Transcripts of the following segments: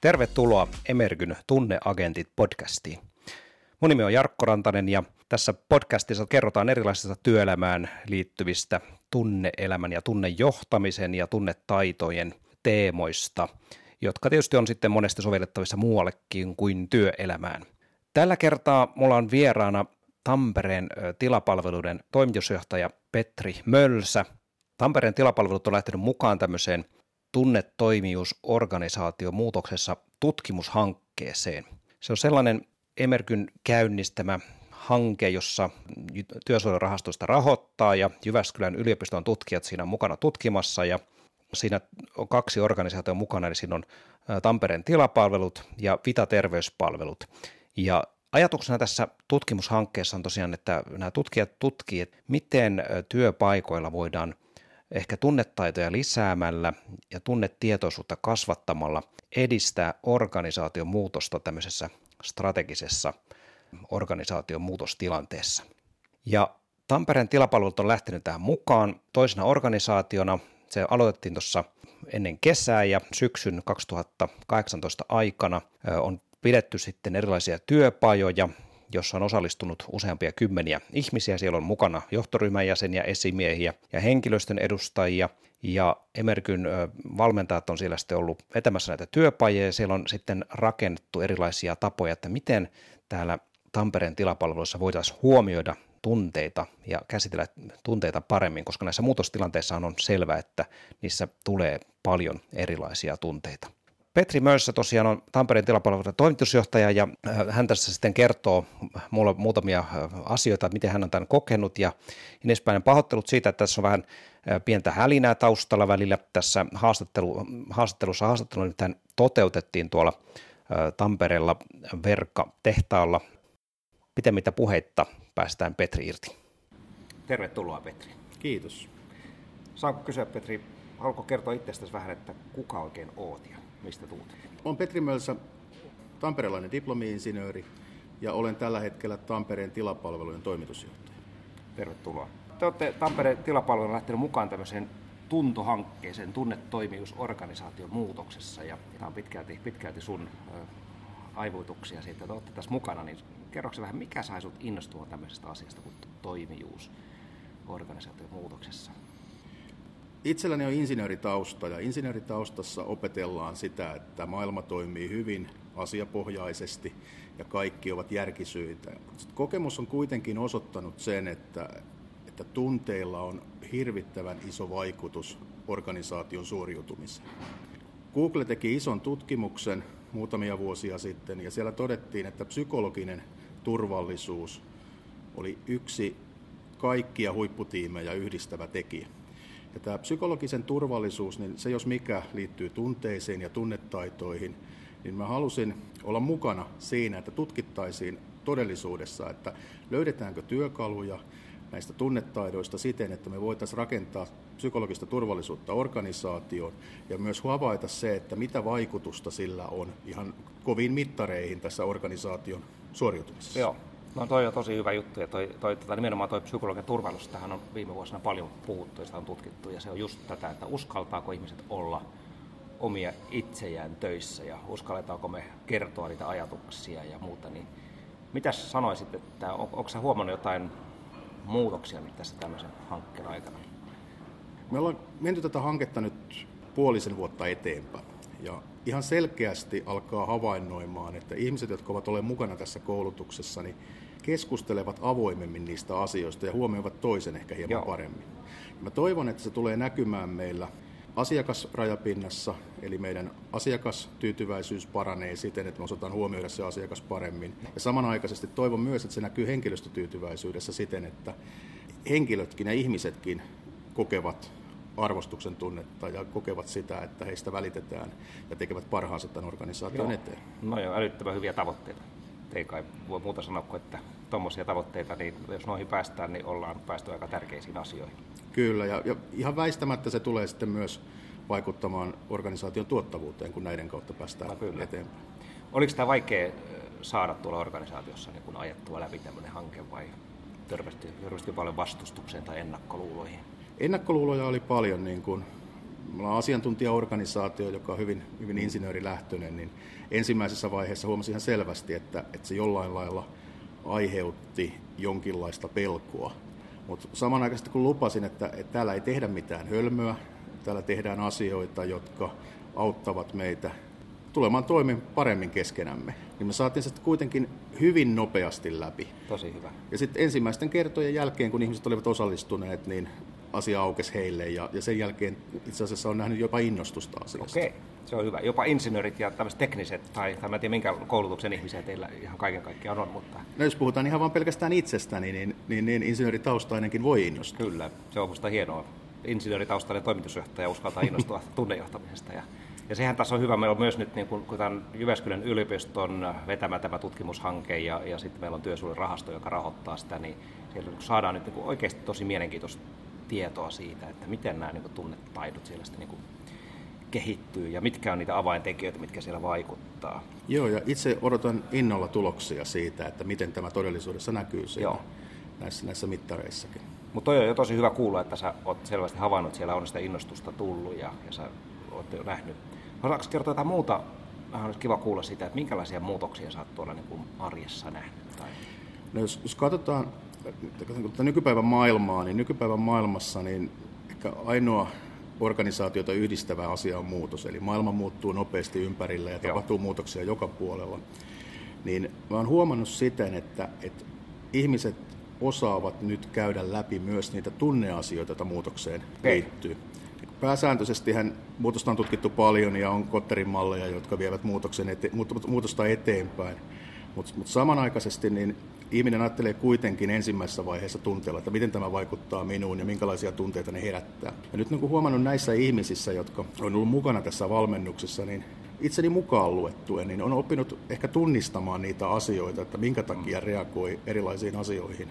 Tervetuloa Emergyn Tunneagentit podcastiin. Mun nimi on Jarkko Rantanen ja tässä podcastissa kerrotaan erilaisista työelämään liittyvistä tunneelämän ja tunnejohtamisen ja tunnetaitojen teemoista, jotka tietysti on sitten monesti sovellettavissa muuallekin kuin työelämään. Tällä kertaa mulla on vieraana Tampereen tilapalveluiden toimitusjohtaja Petri Mölsä. Tampereen tilapalvelut on lähtenyt mukaan tämmöiseen tunnetoimijuusorganisaatio muutoksessa tutkimushankkeeseen. Se on sellainen Emerkyn käynnistämä hanke, jossa työsuojelurahastosta rahoittaa ja Jyväskylän yliopiston tutkijat siinä on mukana tutkimassa ja siinä on kaksi organisaatiota mukana, eli siinä on Tampereen tilapalvelut ja Vita terveyspalvelut. Ja ajatuksena tässä tutkimushankkeessa on tosiaan, että nämä tutkijat tutkivat, miten työpaikoilla voidaan – ehkä tunnetaitoja lisäämällä ja tunnetietoisuutta kasvattamalla edistää organisaation muutosta tämmöisessä strategisessa organisaation muutostilanteessa. Ja Tampereen tilapalvelut on lähtenyt tähän mukaan toisena organisaationa. Se aloitettiin tuossa ennen kesää ja syksyn 2018 aikana on pidetty sitten erilaisia työpajoja jossa on osallistunut useampia kymmeniä ihmisiä. Siellä on mukana johtoryhmän jäseniä, esimiehiä ja henkilöstön edustajia. Ja Emerkyn valmentajat on siellä sitten ollut vetämässä näitä työpajeja. Siellä on sitten rakennettu erilaisia tapoja, että miten täällä Tampereen tilapalveluissa voitaisiin huomioida tunteita ja käsitellä tunteita paremmin, koska näissä muutostilanteissa on selvää, että niissä tulee paljon erilaisia tunteita. Petri Möyssä tosiaan on Tampereen tilapalveluiden toimitusjohtaja ja äh, hän tässä sitten kertoo mulle muutamia äh, asioita, miten hän on tämän kokenut ja edespäin pahoittelut siitä, että tässä on vähän äh, pientä hälinää taustalla välillä tässä haastattelu, haastattelussa. Haastattelu nimittäin toteutettiin tuolla Tampereella Verkka-tehtaalla. mitä puheitta päästään Petri irti. Tervetuloa Petri. Kiitos. Saanko kysyä Petri, haluatko kertoa itsestäsi vähän, että kuka oikein oot ja Mistä tulet? Olen Petri Mölsä, tamperelainen diplomi-insinööri ja olen tällä hetkellä Tampereen tilapalvelujen toimitusjohtaja. Tervetuloa. Te olette Tampereen tilapalvelun lähtenyt mukaan tämmöiseen tuntohankkeeseen, tunnetoimijuusorganisaation muutoksessa ja tämä on pitkälti, pitkälti sun aivoituksia siitä, että olette tässä mukana, niin kerroksä vähän, mikä sai sut innostua tämmöisestä asiasta kuin toimijuus organisaation muutoksessa? Itselläni on insinööritausta ja insinööritaustassa opetellaan sitä, että maailma toimii hyvin asiapohjaisesti ja kaikki ovat järkisyitä. Kokemus on kuitenkin osoittanut sen, että, että tunteilla on hirvittävän iso vaikutus organisaation suoriutumiseen. Google teki ison tutkimuksen muutamia vuosia sitten ja siellä todettiin, että psykologinen turvallisuus oli yksi kaikkia huipputiimejä yhdistävä tekijä. Ja tämä psykologisen turvallisuus, niin se jos mikä liittyy tunteisiin ja tunnetaitoihin, niin mä halusin olla mukana siinä, että tutkittaisiin todellisuudessa, että löydetäänkö työkaluja näistä tunnetaidoista siten, että me voitaisiin rakentaa psykologista turvallisuutta organisaatioon ja myös havaita se, että mitä vaikutusta sillä on ihan koviin mittareihin tässä organisaation suoriutumisessa. Joo. No toi on tosi hyvä juttu ja toi, toi, tota, nimenomaan toi psykologian turvallisuus, tähän on viime vuosina paljon puhuttu ja sitä on tutkittu ja se on just tätä, että uskaltaako ihmiset olla omia itsejään töissä ja uskalletaanko me kertoa niitä ajatuksia ja muuta, niin mitä sanoisit, että on, onko sä huomannut jotain muutoksia nyt tässä tämmöisen hankkeen aikana? Me ollaan menty tätä hanketta nyt puolisen vuotta eteenpäin ja ihan selkeästi alkaa havainnoimaan, että ihmiset, jotka ovat olleet mukana tässä koulutuksessa, niin keskustelevat avoimemmin niistä asioista ja huomioivat toisen ehkä hieman Joo. paremmin. Ja mä toivon, että se tulee näkymään meillä asiakasrajapinnassa, eli meidän asiakastyytyväisyys paranee siten, että me osataan huomioida se asiakas paremmin. Ja samanaikaisesti toivon myös, että se näkyy henkilöstötyytyväisyydessä siten, että henkilötkin ja ihmisetkin kokevat arvostuksen tunnetta ja kokevat sitä, että heistä välitetään ja tekevät parhaansa tämän organisaation Joo. eteen. No joo, älyttömän hyviä tavoitteita. Ei kai voi muuta sanoa kuin, että tuommoisia tavoitteita, niin jos noihin päästään, niin ollaan päästy aika tärkeisiin asioihin. Kyllä, ja, ja ihan väistämättä se tulee sitten myös vaikuttamaan organisaation tuottavuuteen, kun näiden kautta päästään no, kyllä. eteenpäin. Oliko tämä vaikea saada tuolla organisaatiossa niin kun ajettua läpi tämmöinen hanke vai törmästi, törmästi paljon vastustukseen tai ennakkoluuloihin? Ennakkoluuloja oli paljon, niin kuin me ollaan asiantuntijaorganisaatio, joka on hyvin, hyvin insinöörilähtöinen, niin ensimmäisessä vaiheessa huomasin ihan selvästi, että, että se jollain lailla aiheutti jonkinlaista pelkoa. Mutta samanaikaisesti kun lupasin, että, että täällä ei tehdä mitään hölmöä, täällä tehdään asioita, jotka auttavat meitä tulemaan toimeen paremmin keskenämme. Niin me saatiin se kuitenkin hyvin nopeasti läpi. Tosi hyvä. Ja sitten ensimmäisten kertojen jälkeen, kun ihmiset olivat osallistuneet, niin asia aukesi heille ja, ja sen jälkeen itse asiassa on nähnyt jopa innostusta asiasta. Okei, se on hyvä. Jopa insinöörit ja tämmöiset tekniset, tai, tai mä en tiedä minkä koulutuksen ihmisiä teillä ihan kaiken kaikkiaan on, mutta... No jos puhutaan ihan vain pelkästään itsestäni, niin, niin, niin insinööritaustainenkin voi innostua. Kyllä, se on musta hienoa. Insinööritaustainen toimitusjohtaja uskaltaa innostua tunnejohtamisesta ja ja sehän tässä on hyvä, meillä on myös nyt niin kun, kun tämän Jyväskylän yliopiston vetämä tämä tutkimushanke ja, ja sitten meillä on työsuojelurahasto, joka rahoittaa sitä, niin siellä saadaan nyt niin oikeasti tosi mielenkiintoista tietoa siitä, että miten nämä niin tunnetaidot siellä sitten niin kehittyy ja mitkä on niitä avaintekijöitä, mitkä siellä vaikuttaa. Joo, ja itse odotan innolla tuloksia siitä, että miten tämä todellisuudessa näkyy Joo. Näissä, näissä mittareissakin. Mutta toi on jo tosi hyvä kuulla, että sä oot selvästi havainnut, että siellä on sitä innostusta tullut ja, ja sä oot jo nähnyt. Haluatko kertoa jotain muuta? Vähän olisi kiva kuulla sitä, että minkälaisia muutoksia sä oot tuolla niin kuin arjessa nähnyt. Tai... No jos, jos katsotaan tätä nykypäivän maailmaa, niin nykypäivän maailmassa niin ehkä ainoa organisaatiota yhdistävä asia on muutos. Eli maailma muuttuu nopeasti ympärillä ja tapahtuu Joo. muutoksia joka puolella. Niin mä oon huomannut siten, että, että ihmiset osaavat nyt käydä läpi myös niitä tunneasioita, joita muutokseen liittyy. Pääsääntöisesti muutosta on tutkittu paljon ja on Kotterin malleja, jotka vievät muutoksen ete, muutosta eteenpäin. Mutta mut samanaikaisesti niin ihminen ajattelee kuitenkin ensimmäisessä vaiheessa tunteella, että miten tämä vaikuttaa minuun ja minkälaisia tunteita ne herättää. Ja nyt niin kuin huomannut näissä ihmisissä, jotka on ollut mukana tässä valmennuksessa, niin itseni mukaan luettuen, niin on oppinut ehkä tunnistamaan niitä asioita, että minkä takia reagoi erilaisiin asioihin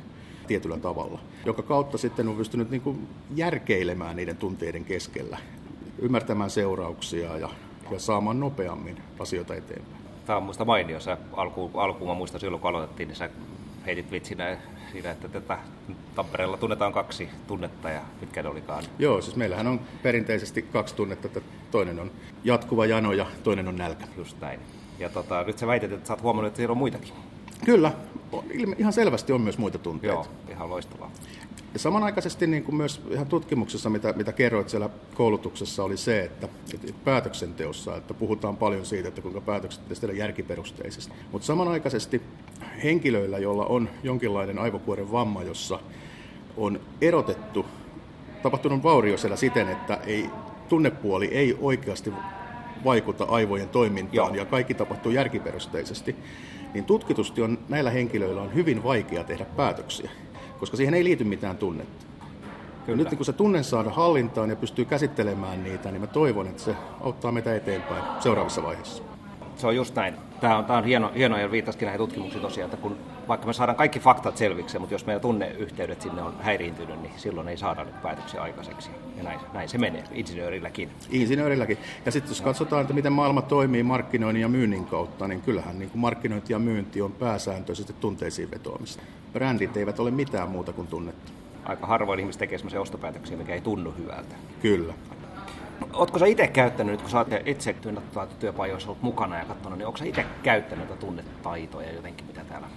tietyllä tavalla, joka kautta sitten on pystynyt niin kuin järkeilemään niiden tunteiden keskellä, ymmärtämään seurauksia ja, ja saamaan nopeammin asioita eteenpäin. Tämä on minusta mainio. Sä alkuun, alkuun mä muistan silloin, kun aloitettiin, niin sä heitit vitsinä siinä, että tätä Tampereella tunnetaan kaksi tunnetta ja mitkä ne olikaan? Joo, siis meillähän on perinteisesti kaksi tunnetta, että toinen on jatkuva jano ja toinen on nälkä. Just näin. Ja tota, nyt sä väität, että sä oot huomannut, että siellä on muitakin. Kyllä, ihan selvästi on myös muita tunteita. Joo, ihan loistavaa. Ja samanaikaisesti niin kuin myös ihan tutkimuksessa, mitä, mitä kerroit siellä koulutuksessa, oli se, että, että päätöksenteossa, että puhutaan paljon siitä, että kuinka päätökset pitäisi tehdä järkiperusteisesti. Mutta samanaikaisesti henkilöillä, joilla on jonkinlainen aivokuoren vamma, jossa on erotettu, tapahtunut vaurio siellä siten, että ei, tunnepuoli ei oikeasti vaikuta aivojen toimintaan Joo. ja kaikki tapahtuu järkiperusteisesti, niin tutkitusti on näillä henkilöillä on hyvin vaikea tehdä päätöksiä koska siihen ei liity mitään tunnetta. Kyllä. Nyt kun se tunne saada hallintaan ja pystyy käsittelemään niitä, niin mä toivon, että se auttaa meitä eteenpäin seuraavassa vaiheessa. Se on just näin. Tämä on, tämä on hieno, hieno ja viitaskin näihin tutkimuksiin tosiaan, että kun vaikka me saadaan kaikki faktat selviksi, mutta jos meidän tunneyhteydet sinne on häiriintynyt, niin silloin ei saada nyt päätöksiä aikaiseksi. Ja näin, näin se menee, insinöörilläkin. Insinöörilläkin. Ja sitten jos katsotaan, että miten maailma toimii markkinoinnin ja myynnin kautta, niin kyllähän niin kuin markkinointi ja myynti on pääsääntöisesti tunteisiin vetoamista. Brändit eivät ole mitään muuta kuin tunnetta. Aika harvoin ihmiset tekee sellaisia ostopäätöksiä, mikä ei tunnu hyvältä. Kyllä. Oletko sä itse käyttänyt, nyt kun sä oot itse työpajoissa ollut mukana ja katsonut, niin onko sä itse käyttänyt näitä tunnetaitoja jotenkin, mitä täällä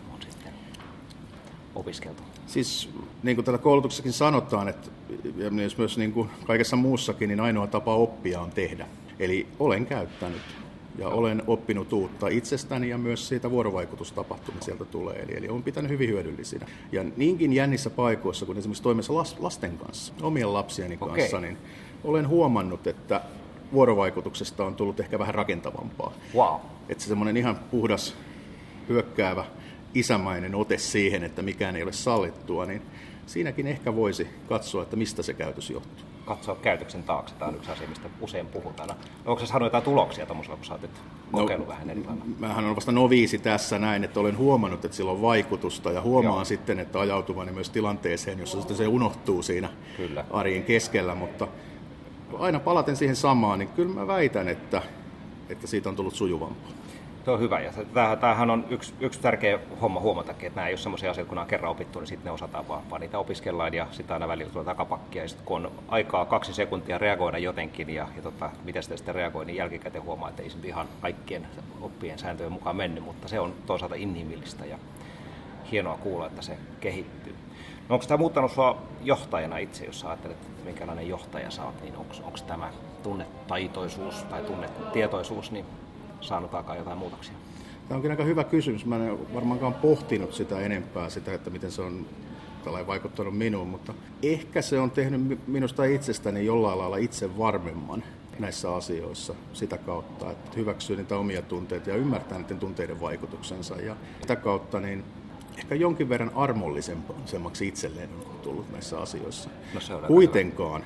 opiskeltu? Siis niin kuin täällä koulutuksessakin sanotaan, että ja myös, myös niin kuin kaikessa muussakin, niin ainoa tapa oppia on tehdä. Eli olen käyttänyt ja olen oppinut uutta itsestäni ja myös siitä vuorovaikutustapahtumista sieltä tulee. Eli, eli olen pitänyt hyvin hyödyllisinä. Ja niinkin jännissä paikoissa, kun esimerkiksi toimissa lasten kanssa, omien lapsieni kanssa, okay. niin olen huomannut, että vuorovaikutuksesta on tullut ehkä vähän rakentavampaa. Wow. Että se semmoinen ihan puhdas, hyökkäävä, isämainen ote siihen, että mikään ei ole sallittua, niin siinäkin ehkä voisi katsoa, että mistä se käytös johtuu. Katsoa käytöksen taakse, tämä on yksi asia, mistä usein puhutaan. No, onko se jotain tuloksia tuommoisella, kun sä oot kokeillut no, vähän eri lailla? Mähän on vasta noviisi tässä näin, että olen huomannut, että sillä on vaikutusta ja huomaan Joo. sitten, että ajautuvani myös tilanteeseen, jossa sitten se unohtuu siinä Kyllä. arjen keskellä, mutta aina palaten siihen samaan, niin kyllä mä väitän, että, että siitä on tullut sujuvampaa. Tuo on hyvä. Ja tämähän on yksi, yksi tärkeä homma huomatakin, että nämä ei ole sellaisia asioita, kun nämä on kerran opittu, niin sitten ne osataan vaan, vaan niitä opiskellaan ja sitten aina välillä tulee takapakkia. Ja sitten kun on aikaa kaksi sekuntia reagoida jotenkin ja, ja tota, miten sitä sitten reagoi, niin jälkikäteen huomaa, että ei se ihan kaikkien oppien sääntöjen mukaan mennyt, mutta se on toisaalta inhimillistä ja hienoa kuulla, että se kehittyy. No onko tämä muuttanut sinua johtajana itse, jos ajattelet, että minkälainen johtaja sä oot, niin onko tämä tunnetaitoisuus tai tunnetietoisuus niin saanut aikaan jotain muutoksia? Tämä onkin aika hyvä kysymys. Mä en varmaankaan pohtinut sitä enempää, sitä, että miten se on tällainen vaikuttanut minuun, mutta ehkä se on tehnyt minusta itsestäni jollain lailla itse varmemman näissä asioissa sitä kautta, että hyväksyy niitä omia tunteita ja ymmärtää niiden tunteiden vaikutuksensa. Ja sitä kautta niin ehkä jonkin verran armollisemmaksi itselleen on tullut näissä asioissa. No se on Kuitenkaan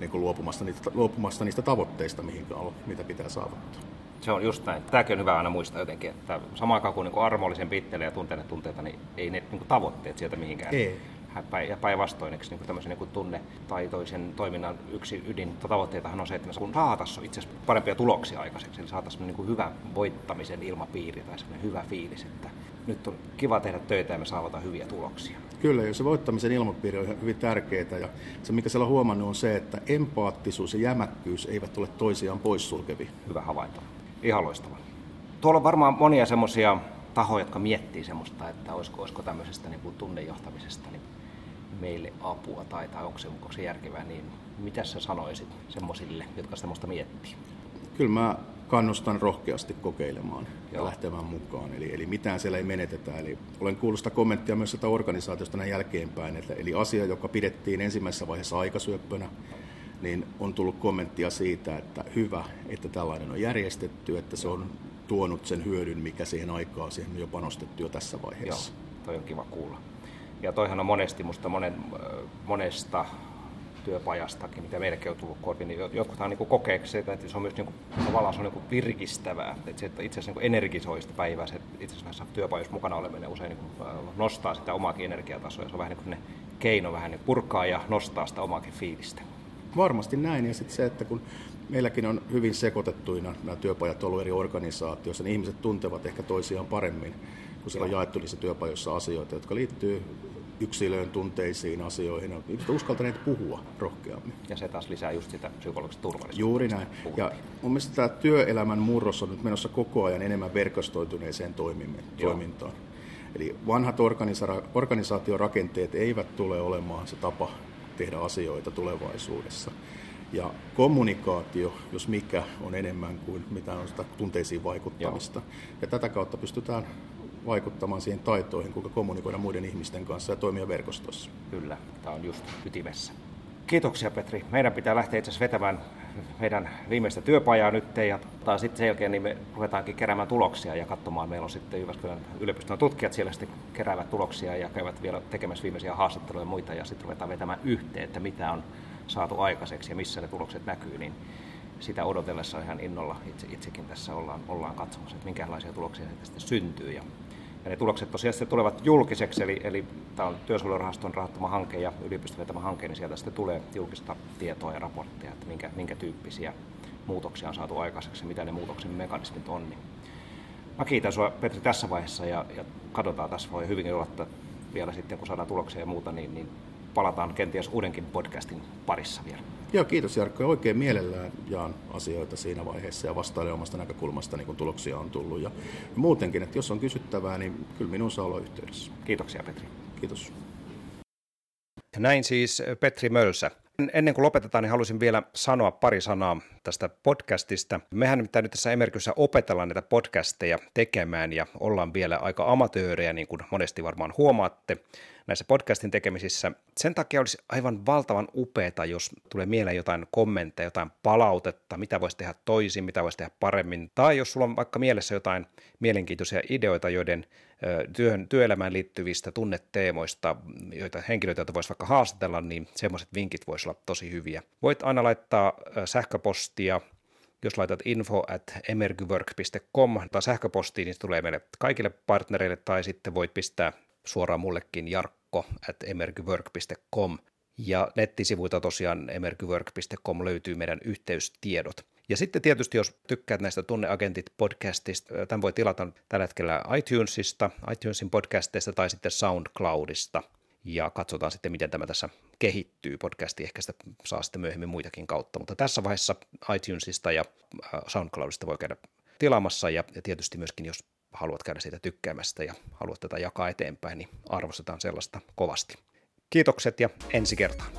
niin kuin luopumasta, niistä, luopumasta niistä tavoitteista, mihin on, mitä pitää saavuttaa. Se on just näin. Tämäkin on hyvä aina muistaa jotenkin, että samaan aikaan kuin, niin armollisen pittelee ja tuntee tunteita, niin ei ne niin kuin tavoitteet sieltä mihinkään. Ei. Ja päinvastoin, niin tämmöisen niin tunnetaitoisen toiminnan yksi ydin tavoitteitahan on se, että me saataisiin itse asiassa parempia tuloksia aikaiseksi. Eli saataisiin niin kuin hyvä voittamisen ilmapiiri tai semmoinen hyvä fiilis, että nyt on kiva tehdä töitä ja me saavutaan hyviä tuloksia. Kyllä, ja se voittamisen ilmapiiri on hyvin tärkeää. Ja se, mikä siellä on huomannut, on se, että empaattisuus ja jämäkkyys eivät ole toisiaan poissulkevia. Hyvä havainto. Ihan loistava. Tuolla on varmaan monia semmoisia tahoja, jotka miettii semmoista, että olisiko, olisiko tämmöisestä niin kuin tunnejohtamisesta niin meille apua tai, tai onko, se, onko se järkevää, niin mitä sä sanoisit semmoisille, jotka semmoista miettii? Kyllä mä kannustan rohkeasti kokeilemaan Joo. ja lähtemään mukaan. Eli, eli mitään siellä ei menetetä. Eli olen kuullut sitä kommenttia myös sitä organisaatiosta näin jälkeenpäin. Että, eli asia, joka pidettiin ensimmäisessä vaiheessa aikasyöppönä, niin on tullut kommenttia siitä, että hyvä, että tällainen on järjestetty, että se on tuonut sen hyödyn, mikä siihen aikaan siihen on jo panostettu jo tässä vaiheessa. Joo, toi on kiva kuulla. Ja toihan on monesti musta monen, monesta työpajastakin, mitä meillekin on tullut korviin, niin jotkuthan niin kokee sitä, että se on myös niin kuin, tavallaan se on niin virkistävää, että se että itse asiassa niin energisoi sitä päivää, se itse asiassa työpajassa mukana oleminen usein niin nostaa sitä omaakin energiatasoa, ja se on vähän niin kuin keino vähän niin purkaa ja nostaa sitä omaakin fiilistä. Varmasti näin, ja sitten se, että kun meilläkin on hyvin sekoitettuina nämä työpajat ollut eri organisaatioissa, niin ihmiset tuntevat ehkä toisiaan paremmin, kun siellä on jaettu niissä työpajoissa asioita, jotka liittyy yksilöön tunteisiin asioihin. Ihmiset uskaltaneet puhua rohkeammin. Ja se taas lisää just sitä psykologista turvallisuutta. Juuri näin. Ja mun mielestä tämä työelämän murros on nyt menossa koko ajan enemmän verkostoituneeseen toimintaan. Eli vanhat organisa- organisaatiorakenteet eivät tule olemaan se tapa tehdä asioita tulevaisuudessa. Ja kommunikaatio, jos mikä, on enemmän kuin mitä on sitä tunteisiin vaikuttamista. Joo. Ja tätä kautta pystytään vaikuttamaan siihen taitoihin, kuinka kommunikoida muiden ihmisten kanssa ja toimia verkostossa. Kyllä, tämä on just ytimessä. Kiitoksia Petri. Meidän pitää lähteä itse vetämään meidän viimeistä työpajaa nyt ja taas sitten sen jälkeen niin me ruvetaankin keräämään tuloksia ja katsomaan. Meillä on sitten Jyväskylän yliopiston tutkijat siellä sitten keräävät tuloksia ja käyvät vielä tekemässä viimeisiä haastatteluja ja muita ja sitten ruvetaan vetämään yhteen, että mitä on saatu aikaiseksi ja missä ne tulokset näkyy, niin sitä odotellessa ihan innolla itse, itsekin tässä ollaan, ollaan katsomassa, että minkälaisia tuloksia sitten syntyy. Ja ja ne tulokset tosiaan sitten tulevat julkiseksi, eli, eli tämä on työsuojelurahaston rahoittama hanke ja yliopiston vetämä hanke, niin sieltä sitten tulee julkista tietoa ja raportteja, että minkä, minkä tyyppisiä muutoksia on saatu aikaiseksi ja mitä ne muutoksen mekanismit on. Niin mä kiitän sinua Petri tässä vaiheessa ja, ja katsotaan tässä voi hyvinkin olla, että vielä sitten kun saadaan tuloksia ja muuta, niin, niin palataan kenties uudenkin podcastin parissa vielä. Joo, kiitos Jarkko. Oikein mielellään jaan asioita siinä vaiheessa ja vastailen omasta näkökulmasta, niin kun tuloksia on tullut. Ja muutenkin, että jos on kysyttävää, niin kyllä minun saa olla yhteydessä. Kiitoksia Petri. Kiitos. Näin siis Petri Mölsä. Ennen kuin lopetetaan, niin haluaisin vielä sanoa pari sanaa tästä podcastista. Mehän nimittäin nyt tässä Emerkyssä opetellaan näitä podcasteja tekemään ja ollaan vielä aika amatöörejä, niin kuin monesti varmaan huomaatte näissä podcastin tekemisissä. Sen takia olisi aivan valtavan upeeta, jos tulee mieleen jotain kommentteja, jotain palautetta, mitä voisi tehdä toisin, mitä voisi tehdä paremmin, tai jos sulla on vaikka mielessä jotain mielenkiintoisia ideoita, joiden työhön, työelämään liittyvistä tunneteemoista, joita henkilöitä, joita voisi vaikka haastatella, niin semmoiset vinkit voisi olla tosi hyviä. Voit aina laittaa sähköpostia jos laitat info at emergywork.com tai sähköpostiin, niin se tulee meille kaikille partnereille, tai sitten voit pistää suoraan mullekin jarkko at emergywork.com. Ja nettisivuilta tosiaan emergywork.com löytyy meidän yhteystiedot. Ja sitten tietysti, jos tykkäät näistä Tunneagentit podcastista, tämän voi tilata tällä hetkellä iTunesista, iTunesin podcasteista tai sitten SoundCloudista. Ja katsotaan sitten, miten tämä tässä kehittyy. Podcasti ehkä sitä saa sitten myöhemmin muitakin kautta, mutta tässä vaiheessa iTunesista ja SoundCloudista voi käydä tilaamassa ja, ja tietysti myöskin, jos haluat käydä siitä tykkäämästä ja haluat tätä jakaa eteenpäin, niin arvostetaan sellaista kovasti. Kiitokset ja ensi kertaan.